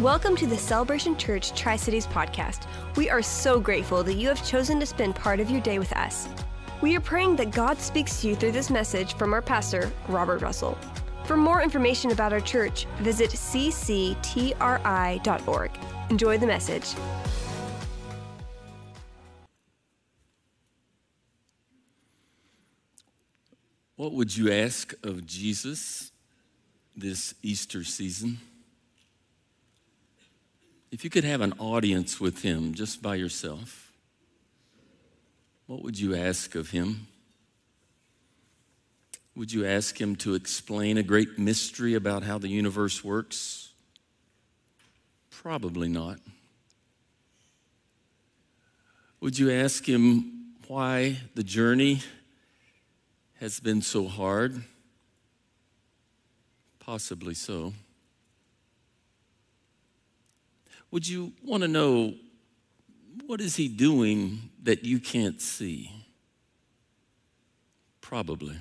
Welcome to the Celebration Church Tri Cities podcast. We are so grateful that you have chosen to spend part of your day with us. We are praying that God speaks to you through this message from our pastor, Robert Russell. For more information about our church, visit cctri.org. Enjoy the message. What would you ask of Jesus this Easter season? If you could have an audience with him just by yourself, what would you ask of him? Would you ask him to explain a great mystery about how the universe works? Probably not. Would you ask him why the journey has been so hard? Possibly so. Would you want to know what is he doing that you can't see? Probably.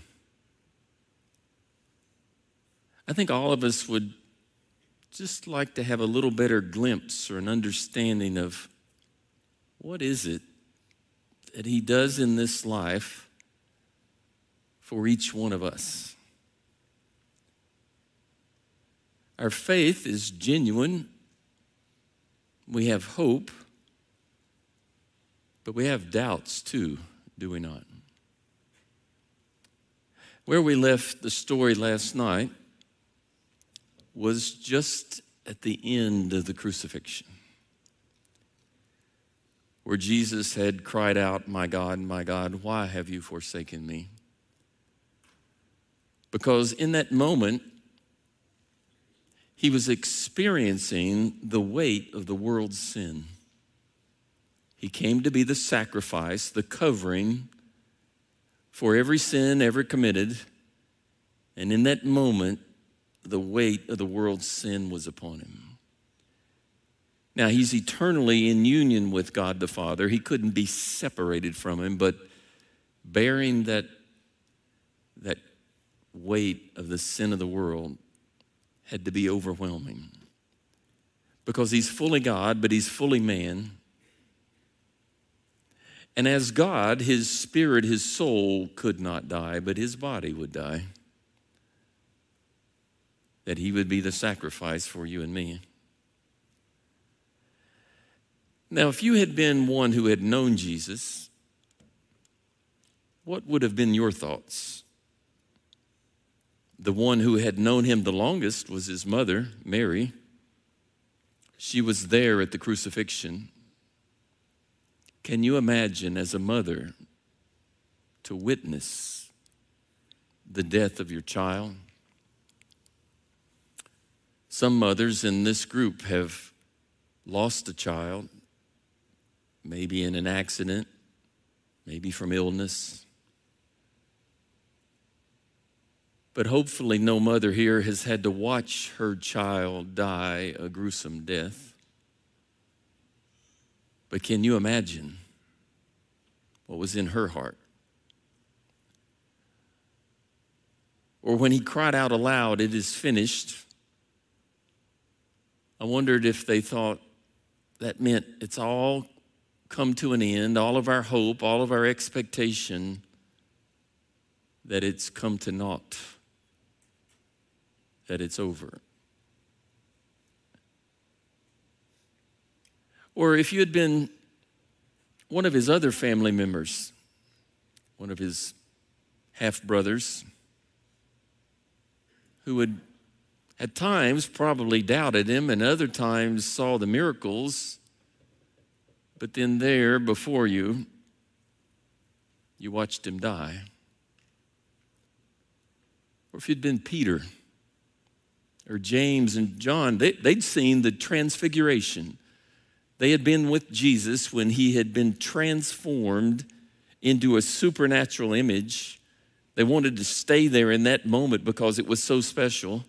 I think all of us would just like to have a little better glimpse or an understanding of what is it that he does in this life for each one of us. Our faith is genuine we have hope, but we have doubts too, do we not? Where we left the story last night was just at the end of the crucifixion, where Jesus had cried out, My God, my God, why have you forsaken me? Because in that moment, he was experiencing the weight of the world's sin. He came to be the sacrifice, the covering for every sin ever committed. And in that moment, the weight of the world's sin was upon him. Now, he's eternally in union with God the Father. He couldn't be separated from him, but bearing that, that weight of the sin of the world had to be overwhelming because he's fully God, but he's fully man. And as God, his spirit, his soul could not die, but his body would die. That he would be the sacrifice for you and me. Now, if you had been one who had known Jesus, what would have been your thoughts? The one who had known him the longest was his mother, Mary. She was there at the crucifixion. Can you imagine, as a mother, to witness the death of your child? Some mothers in this group have lost a child, maybe in an accident, maybe from illness. But hopefully, no mother here has had to watch her child die a gruesome death. But can you imagine what was in her heart? Or when he cried out aloud, It is finished. I wondered if they thought that meant it's all come to an end, all of our hope, all of our expectation, that it's come to naught that it's over. Or if you had been one of his other family members, one of his half brothers, who had at times probably doubted him and other times saw the miracles, but then there before you, you watched him die. Or if you'd been Peter, or James and John, they, they'd seen the transfiguration. They had been with Jesus when he had been transformed into a supernatural image. They wanted to stay there in that moment because it was so special.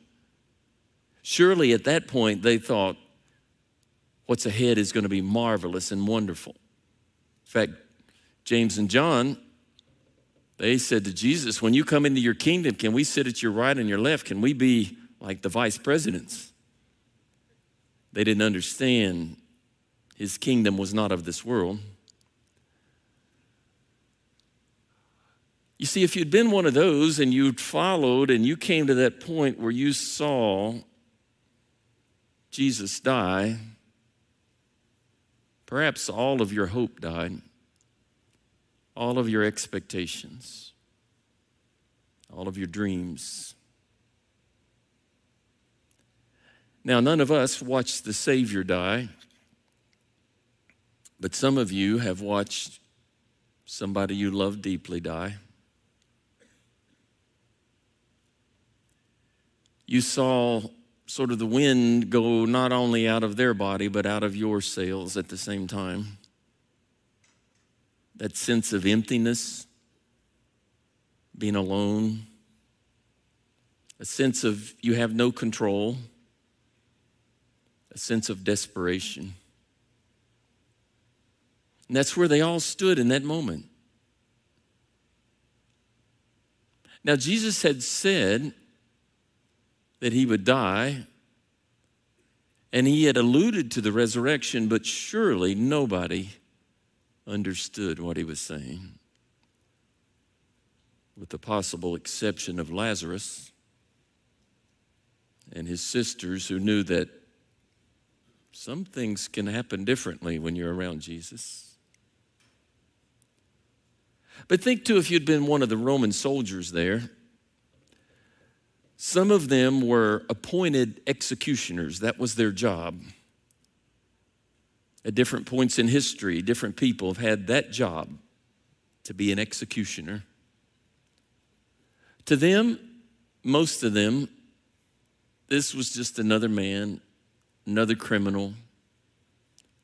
Surely at that point they thought, what's ahead is going to be marvelous and wonderful. In fact, James and John, they said to Jesus, When you come into your kingdom, can we sit at your right and your left? Can we be like the vice presidents. They didn't understand his kingdom was not of this world. You see, if you'd been one of those and you'd followed and you came to that point where you saw Jesus die, perhaps all of your hope died, all of your expectations, all of your dreams. Now, none of us watched the Savior die, but some of you have watched somebody you love deeply die. You saw sort of the wind go not only out of their body, but out of your sails at the same time. That sense of emptiness, being alone, a sense of you have no control, a sense of desperation. And that's where they all stood in that moment. Now, Jesus had said that he would die. And he had alluded to the resurrection, but surely nobody understood what he was saying, with the possible exception of Lazarus and his sisters who knew that some things can happen differently when you're around Jesus. But think too if you'd been one of the Roman soldiers there some of them were appointed executioners, that was their job. At different points in history, different people have had that job to be an executioner. To them, most of them, this was just another man, another criminal.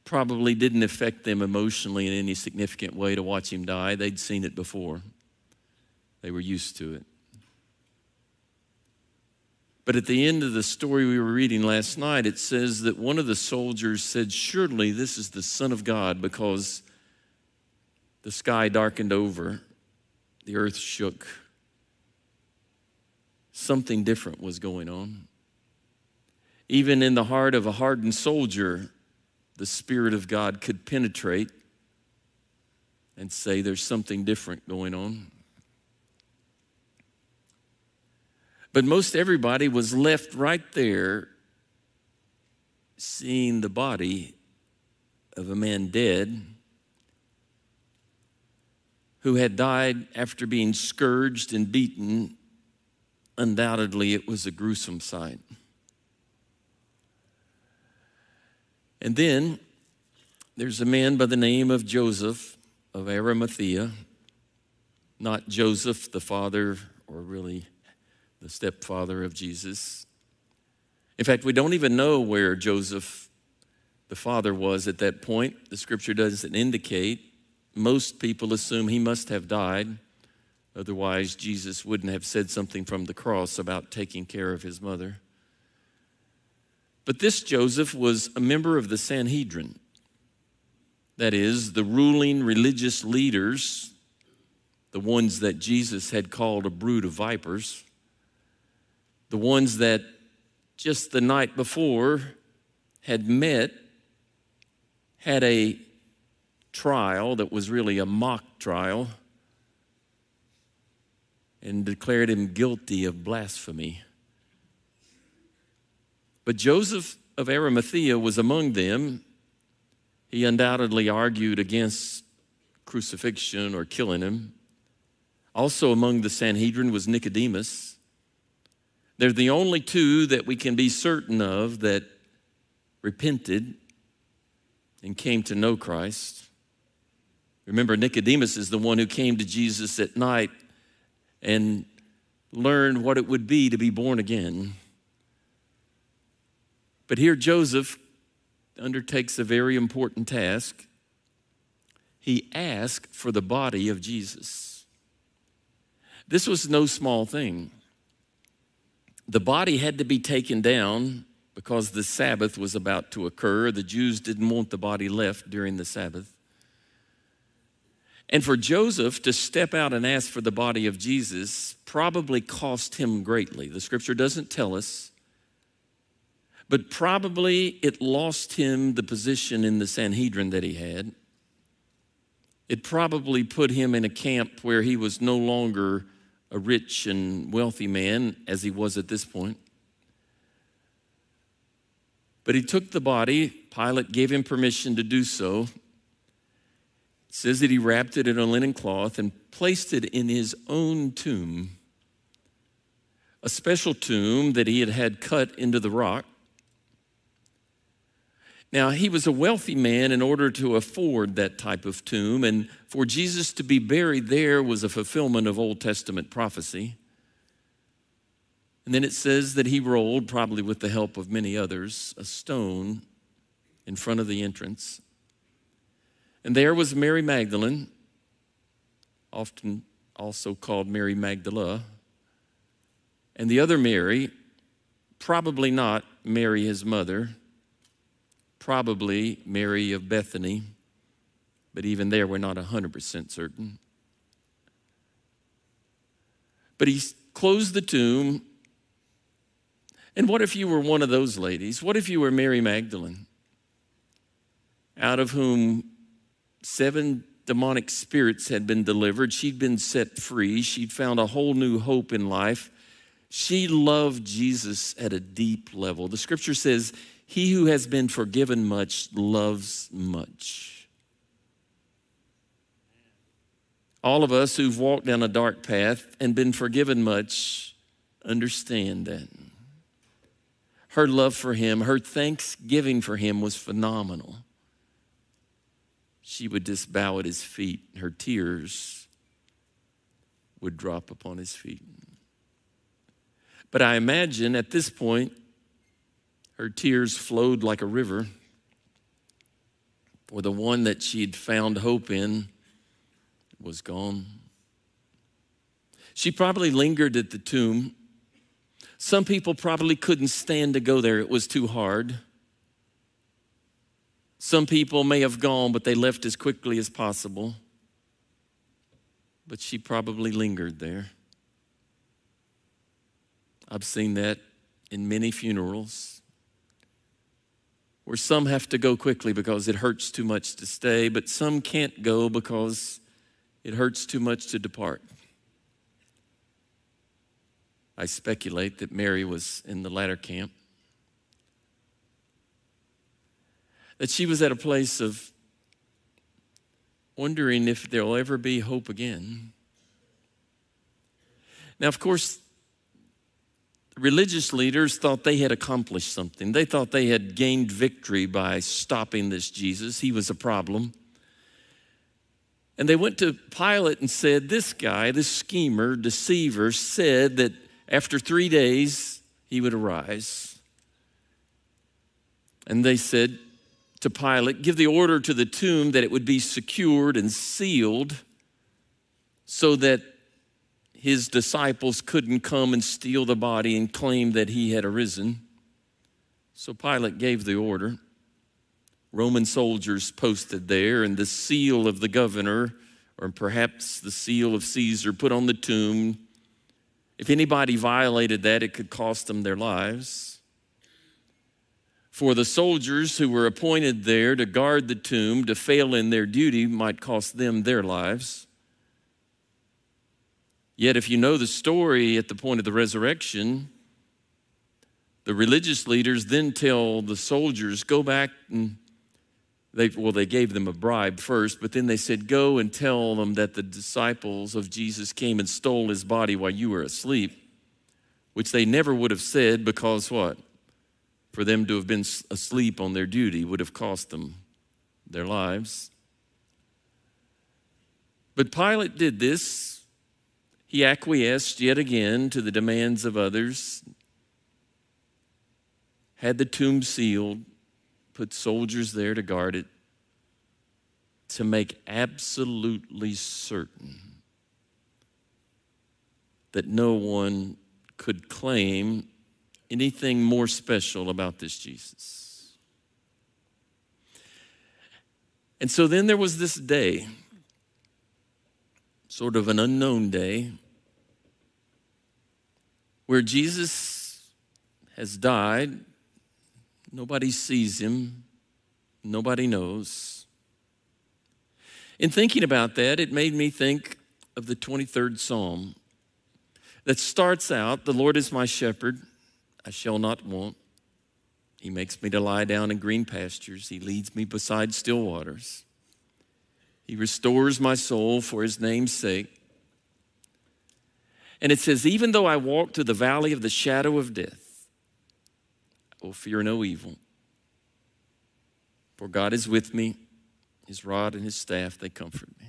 Probably didn't affect them emotionally in any significant way to watch him die. They'd seen it before, they were used to it. But at the end of the story we were reading last night, it says that one of the soldiers said, Surely this is the Son of God, because the sky darkened over, the earth shook. Something different was going on. Even in the heart of a hardened soldier, the Spirit of God could penetrate and say, There's something different going on. But most everybody was left right there seeing the body of a man dead who had died after being scourged and beaten. Undoubtedly, it was a gruesome sight. And then there's a man by the name of Joseph of Arimathea, not Joseph, the father, or really the stepfather of Jesus. In fact, we don't even know where Joseph, the father, was at that point. The scripture doesn't indicate. Most people assume he must have died. Otherwise, Jesus wouldn't have said something from the cross about taking care of his mother. But this Joseph was a member of the Sanhedrin. That is, the ruling religious leaders, the ones that Jesus had called a brood of vipers the ones that just the night before had met, had a trial that was really a mock trial, and declared him guilty of blasphemy. But Joseph of Arimathea was among them. He undoubtedly argued against crucifixion or killing him. Also among the Sanhedrin was Nicodemus. They're the only two that we can be certain of that repented and came to know Christ. Remember, Nicodemus is the one who came to Jesus at night and learned what it would be to be born again. But here, Joseph undertakes a very important task. He asked for the body of Jesus. This was no small thing. The body had to be taken down because the Sabbath was about to occur. The Jews didn't want the body left during the Sabbath. And for Joseph to step out and ask for the body of Jesus probably cost him greatly. The scripture doesn't tell us. But probably it lost him the position in the Sanhedrin that he had. It probably put him in a camp where he was no longer a rich and wealthy man as he was at this point. But he took the body, Pilate gave him permission to do so. It says that he wrapped it in a linen cloth and placed it in his own tomb, a special tomb that he had had cut into the rock. Now, he was a wealthy man in order to afford that type of tomb, and for Jesus to be buried there was a fulfillment of Old Testament prophecy. And then it says that he rolled, probably with the help of many others, a stone in front of the entrance. And there was Mary Magdalene, often also called Mary Magdala, and the other Mary, probably not Mary, his mother, probably Mary of Bethany, but even there we're not 100% certain. But he closed the tomb and what if you were one of those ladies? What if you were Mary Magdalene, out of whom seven demonic spirits had been delivered? She'd been set free. She'd found a whole new hope in life. She loved Jesus at a deep level. The scripture says, He who has been forgiven much loves much. All of us who've walked down a dark path and been forgiven much understand that. Her love for him, her thanksgiving for him was phenomenal. She would just bow at his feet, her tears would drop upon his feet. But I imagine at this point, her tears flowed like a river, for the one that she'd found hope in was gone. She probably lingered at the tomb some people probably couldn't stand to go there, it was too hard. Some people may have gone, but they left as quickly as possible. But she probably lingered there. I've seen that in many funerals where some have to go quickly because it hurts too much to stay, but some can't go because it hurts too much to depart. I speculate that Mary was in the latter camp. That she was at a place of wondering if there'll ever be hope again. Now, of course, religious leaders thought they had accomplished something. They thought they had gained victory by stopping this Jesus. He was a problem. And they went to Pilate and said, This guy, this schemer, deceiver, said that after three days, he would arise. And they said to Pilate, Give the order to the tomb that it would be secured and sealed so that his disciples couldn't come and steal the body and claim that he had arisen. So Pilate gave the order. Roman soldiers posted there, and the seal of the governor, or perhaps the seal of Caesar, put on the tomb if anybody violated that, it could cost them their lives. For the soldiers who were appointed there to guard the tomb, to fail in their duty might cost them their lives. Yet, if you know the story at the point of the resurrection, the religious leaders then tell the soldiers, go back and they, well, they gave them a bribe first, but then they said, Go and tell them that the disciples of Jesus came and stole his body while you were asleep, which they never would have said because what? For them to have been asleep on their duty would have cost them their lives. But Pilate did this. He acquiesced yet again to the demands of others, had the tomb sealed, put soldiers there to guard it to make absolutely certain that no one could claim anything more special about this Jesus. And so then there was this day, sort of an unknown day, where Jesus has died Nobody sees him, nobody knows. In thinking about that, it made me think of the 23rd Psalm that starts out The Lord is my shepherd, I shall not want. He makes me to lie down in green pastures, He leads me beside still waters. He restores my soul for His name's sake. And it says, Even though I walk through the valley of the shadow of death, I will fear no evil. For God is with me, His rod and His staff, they comfort me.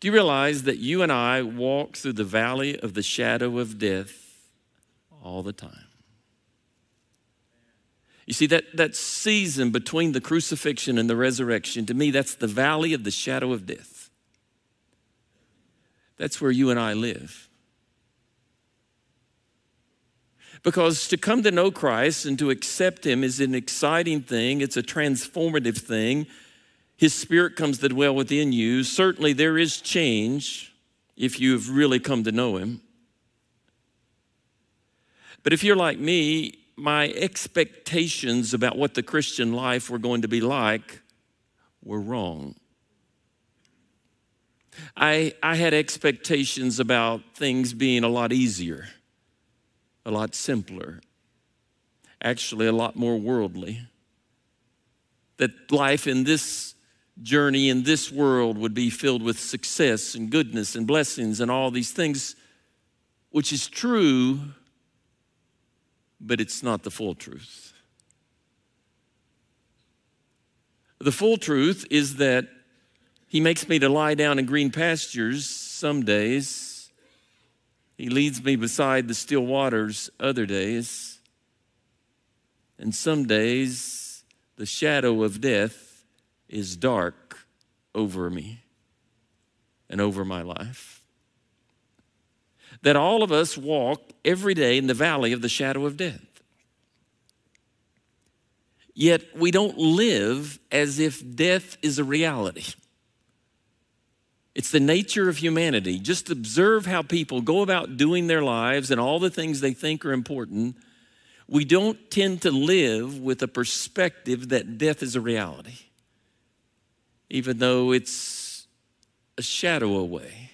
Do you realize that you and I walk through the valley of the shadow of death all the time? You see, that, that season between the crucifixion and the resurrection, to me, that's the valley of the shadow of death. That's where you and I live. Because to come to know Christ and to accept Him is an exciting thing, it's a transformative thing. His Spirit comes to dwell within you. Certainly, there is change if you've really come to know Him. But if you're like me, my expectations about what the Christian life were going to be like were wrong. I, I had expectations about things being a lot easier, a lot simpler, actually, a lot more worldly. That life in this journey, in this world, would be filled with success and goodness and blessings and all these things, which is true but it's not the full truth. The full truth is that He makes me to lie down in green pastures some days. He leads me beside the still waters other days. And some days the shadow of death is dark over me and over my life that all of us walk every day in the valley of the shadow of death. Yet we don't live as if death is a reality. It's the nature of humanity. Just observe how people go about doing their lives and all the things they think are important. We don't tend to live with a perspective that death is a reality, even though it's a shadow away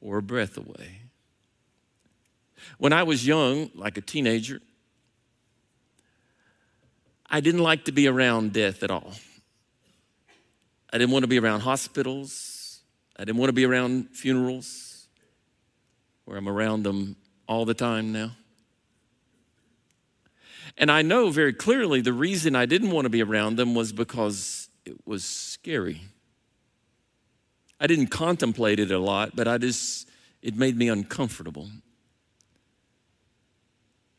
or a breath away. When I was young, like a teenager, I didn't like to be around death at all. I didn't want to be around hospitals. I didn't want to be around funerals where I'm around them all the time now. And I know very clearly the reason I didn't want to be around them was because it was scary. I didn't contemplate it a lot, but I just, it made me uncomfortable.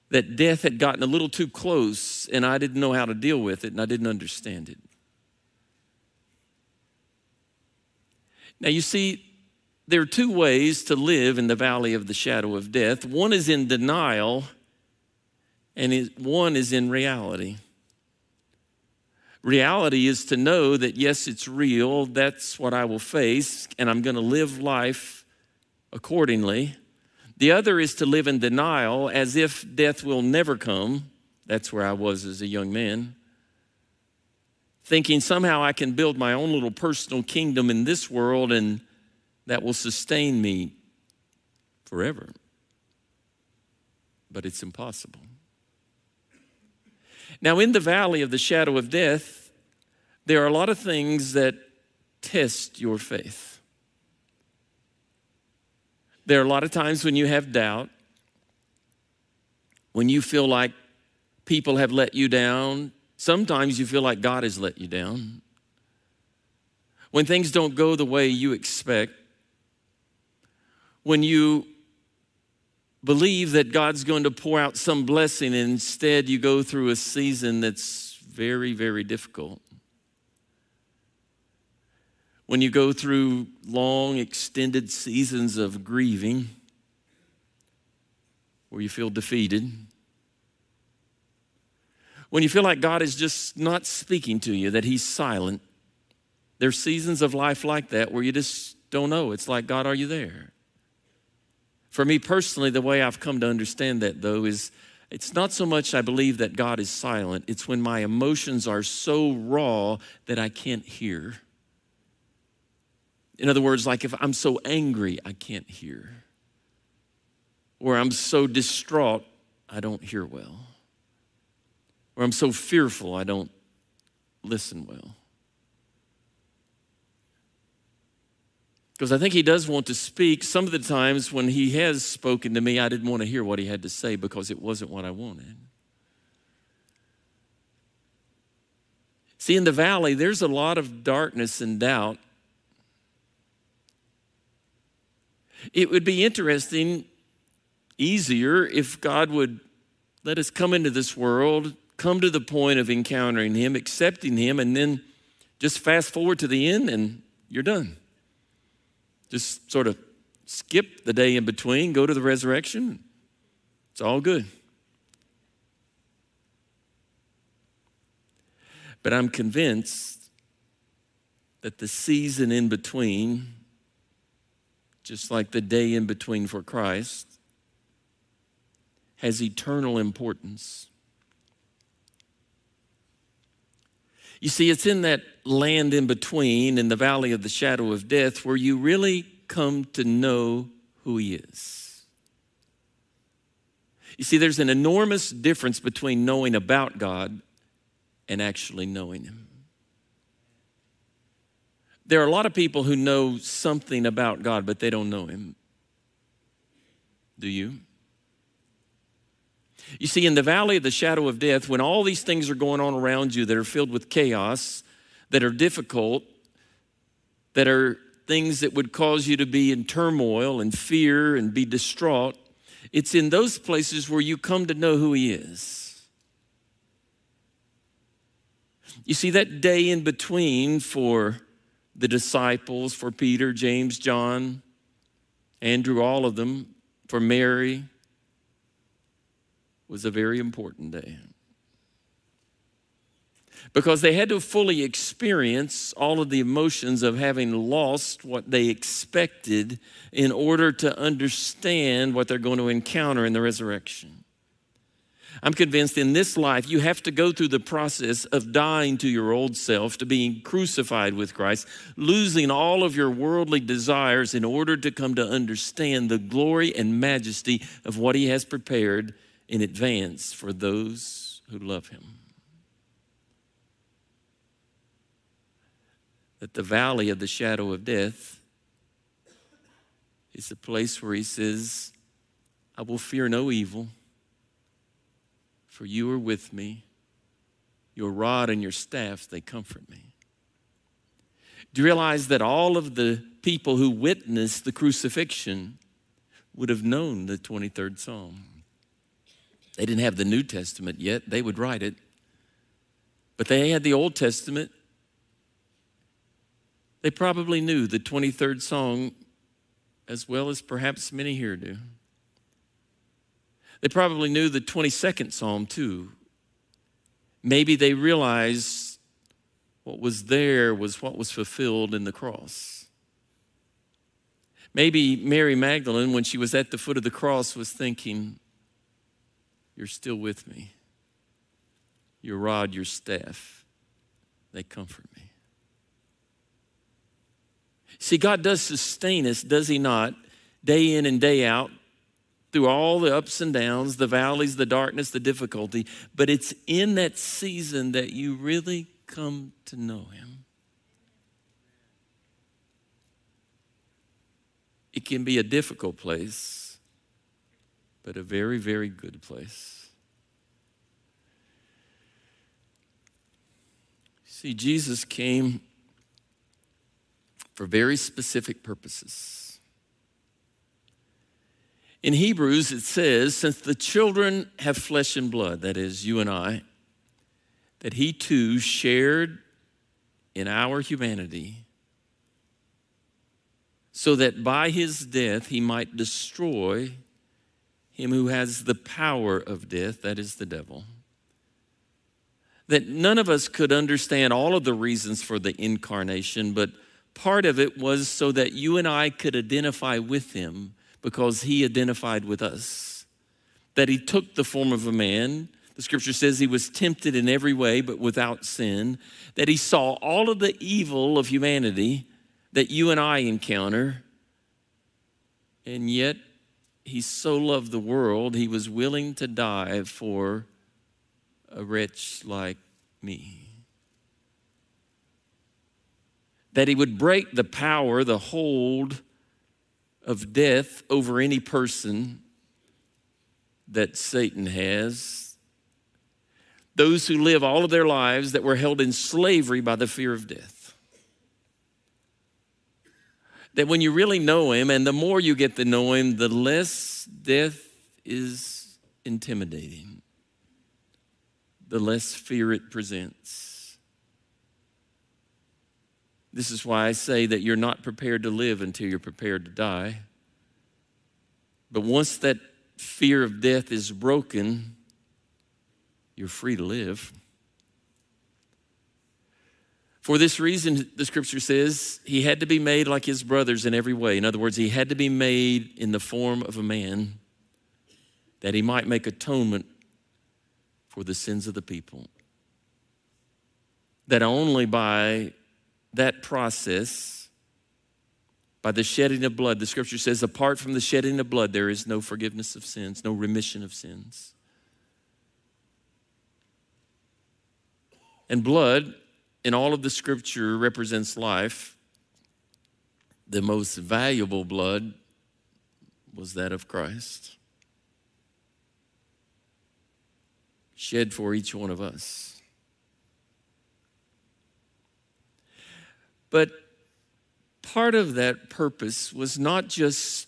That death had gotten a little too close and I didn't know how to deal with it and I didn't understand it. Now, you see, there are two ways to live in the valley of the shadow of death one is in denial, and one is in reality. Reality is to know that, yes, it's real, that's what I will face, and I'm going to live life accordingly. The other is to live in denial as if death will never come. That's where I was as a young man. Thinking somehow I can build my own little personal kingdom in this world and that will sustain me forever. But it's impossible. Now, in the valley of the shadow of death, there are a lot of things that test your faith. There are a lot of times when you have doubt, when you feel like people have let you down. Sometimes you feel like God has let you down. When things don't go the way you expect, when you believe that God's going to pour out some blessing, and instead you go through a season that's very, very difficult. When you go through long, extended seasons of grieving, where you feel defeated, when you feel like God is just not speaking to you, that He's silent, there's seasons of life like that where you just don't know. It's like, God, are you there? For me personally, the way I've come to understand that, though, is It's not so much I believe that God is silent, it's when my emotions are so raw that I can't hear. In other words, like if I'm so angry, I can't hear. Or I'm so distraught, I don't hear well. Or I'm so fearful, I don't listen well. Because I think he does want to speak. Some of the times when he has spoken to me, I didn't want to hear what he had to say because it wasn't what I wanted. See, in the valley, there's a lot of darkness and doubt. It would be interesting, easier, if God would let us come into this world, come to the point of encountering Him, accepting Him, and then just fast forward to the end and you're done. Just sort of skip the day in between, go to the resurrection. It's all good. But I'm convinced that the season in between, just like the day in between for Christ, has eternal importance. You see, it's in that land in between, in the valley of the shadow of death, where you really come to know who He is. You see, there's an enormous difference between knowing about God and actually knowing Him. There are a lot of people who know something about God, but they don't know Him. Do you? You see, in the valley of the shadow of death, when all these things are going on around you that are filled with chaos, that are difficult, that are things that would cause you to be in turmoil and fear and be distraught, it's in those places where you come to know who He is. You see, that day in between for the disciples, for Peter, James, John, Andrew, all of them, for Mary, was a very important day. Because they had to fully experience all of the emotions of having lost what they expected in order to understand what they're going to encounter in the resurrection. I'm convinced in this life you have to go through the process of dying to your old self, to being crucified with Christ, losing all of your worldly desires in order to come to understand the glory and majesty of what He has prepared in advance for those who love him. That the valley of the shadow of death is the place where he says, I will fear no evil, for you are with me. Your rod and your staff, they comfort me. Do you realize that all of the people who witnessed the crucifixion would have known the 23rd Psalm? They didn't have the New Testament yet, they would write it. But they had the Old Testament. They probably knew the 23rd psalm as well as perhaps many here do. They probably knew the 22nd psalm too. Maybe they realized what was there was what was fulfilled in the cross. Maybe Mary Magdalene, when she was at the foot of the cross, was thinking, you're still with me. Your rod, your staff, they comfort me. See, God does sustain us, does He not, day in and day out, through all the ups and downs, the valleys, the darkness, the difficulty. But it's in that season that you really come to know Him. It can be a difficult place but a very, very good place. See, Jesus came for very specific purposes. In Hebrews, it says, Since the children have flesh and blood, that is, you and I, that he too shared in our humanity, so that by his death he might destroy him who has the power of death, that is the devil. That none of us could understand all of the reasons for the incarnation, but part of it was so that you and I could identify with him because he identified with us. that he took the form of a man. The scripture says he was tempted in every way, but without sin. That he saw all of the evil of humanity that you and I encounter. And yet, he so loved the world, he was willing to die for a wretch like me. That he would break the power, the hold of death over any person that Satan has. Those who live all of their lives that were held in slavery by the fear of death. That when you really know him, and the more you get to know him, the less death is intimidating, the less fear it presents. This is why I say that you're not prepared to live until you're prepared to die. But once that fear of death is broken, you're free to live. For this reason, the scripture says he had to be made like his brothers in every way. In other words, he had to be made in the form of a man that he might make atonement for the sins of the people. That only by that process by the shedding of blood. The scripture says, apart from the shedding of blood, there is no forgiveness of sins, no remission of sins. And blood in all of the scripture represents life. The most valuable blood was that of Christ, shed for each one of us. But part of that purpose was not just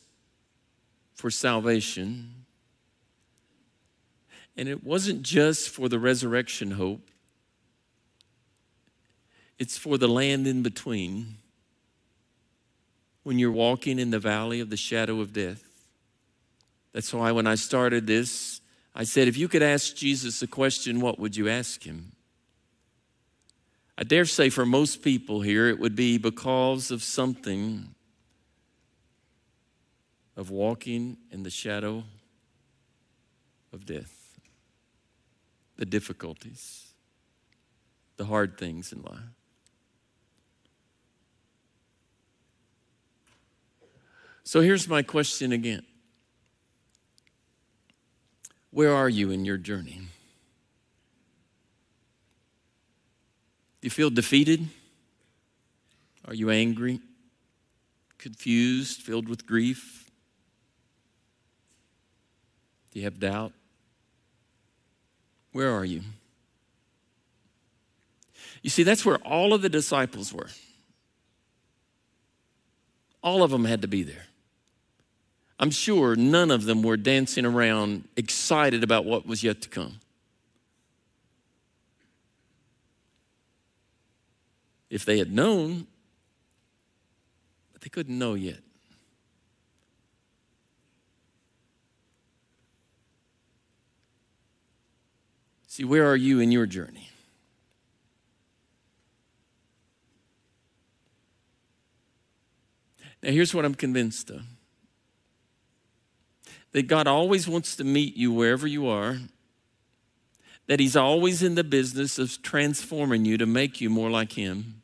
for salvation, and it wasn't just for the resurrection hope, it's for the land in between. When you're walking in the valley of the shadow of death. That's why when I started this, I said, if you could ask Jesus a question, what would you ask him? I dare say for most people here, it would be because of something of walking in the shadow of death, the difficulties, the hard things in life. So here's my question again Where are you in your journey? Do you feel defeated? Are you angry, confused, filled with grief? Do you have doubt? Where are you? You see, that's where all of the disciples were. All of them had to be there. I'm sure none of them were dancing around excited about what was yet to come. if they had known, but they couldn't know yet. See, where are you in your journey? Now, here's what I'm convinced of that God always wants to meet you wherever you are, that He's always in the business of transforming you to make you more like Him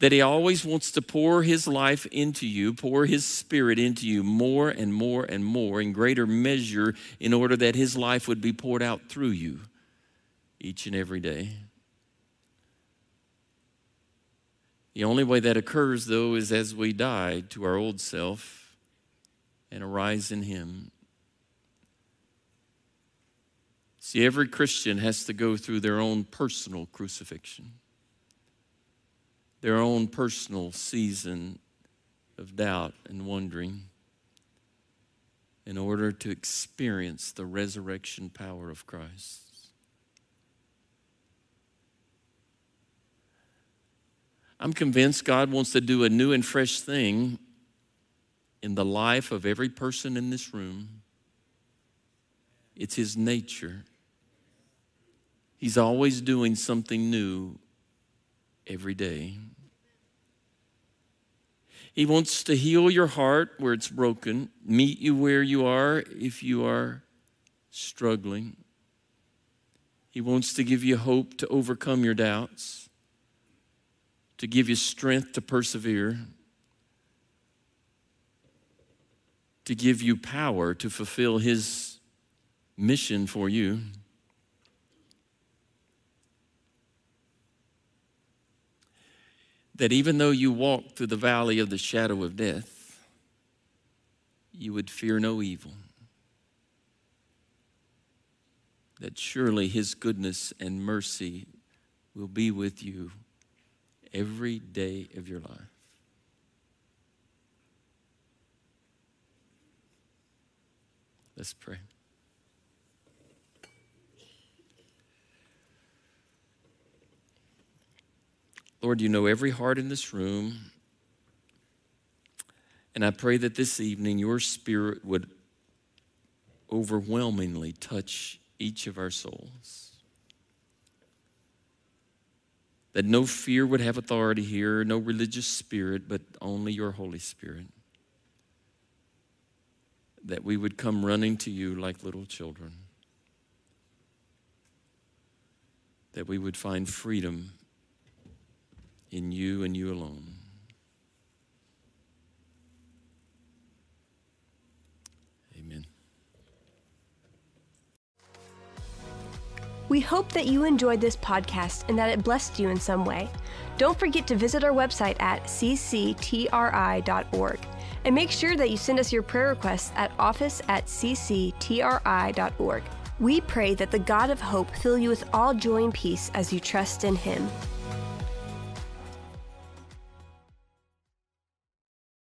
that He always wants to pour His life into you, pour His Spirit into you more and more and more in greater measure in order that His life would be poured out through you each and every day. The only way that occurs, though, is as we die to our old self and arise in Him. See, every Christian has to go through their own personal crucifixion their own personal season of doubt and wondering in order to experience the resurrection power of Christ. I'm convinced God wants to do a new and fresh thing in the life of every person in this room. It's His nature. He's always doing something new every day. He wants to heal your heart where it's broken, meet you where you are if you are struggling. He wants to give you hope to overcome your doubts, to give you strength to persevere, to give you power to fulfill His mission for you. that even though you walk through the valley of the shadow of death, you would fear no evil. That surely his goodness and mercy will be with you every day of your life. Let's pray. Lord, you know every heart in this room. And I pray that this evening your spirit would overwhelmingly touch each of our souls. That no fear would have authority here, no religious spirit, but only your Holy Spirit. That we would come running to you like little children. That we would find freedom in you and you alone. Amen. We hope that you enjoyed this podcast and that it blessed you in some way. Don't forget to visit our website at cctri.org and make sure that you send us your prayer requests at office at cctri.org. We pray that the God of hope fill you with all joy and peace as you trust in Him.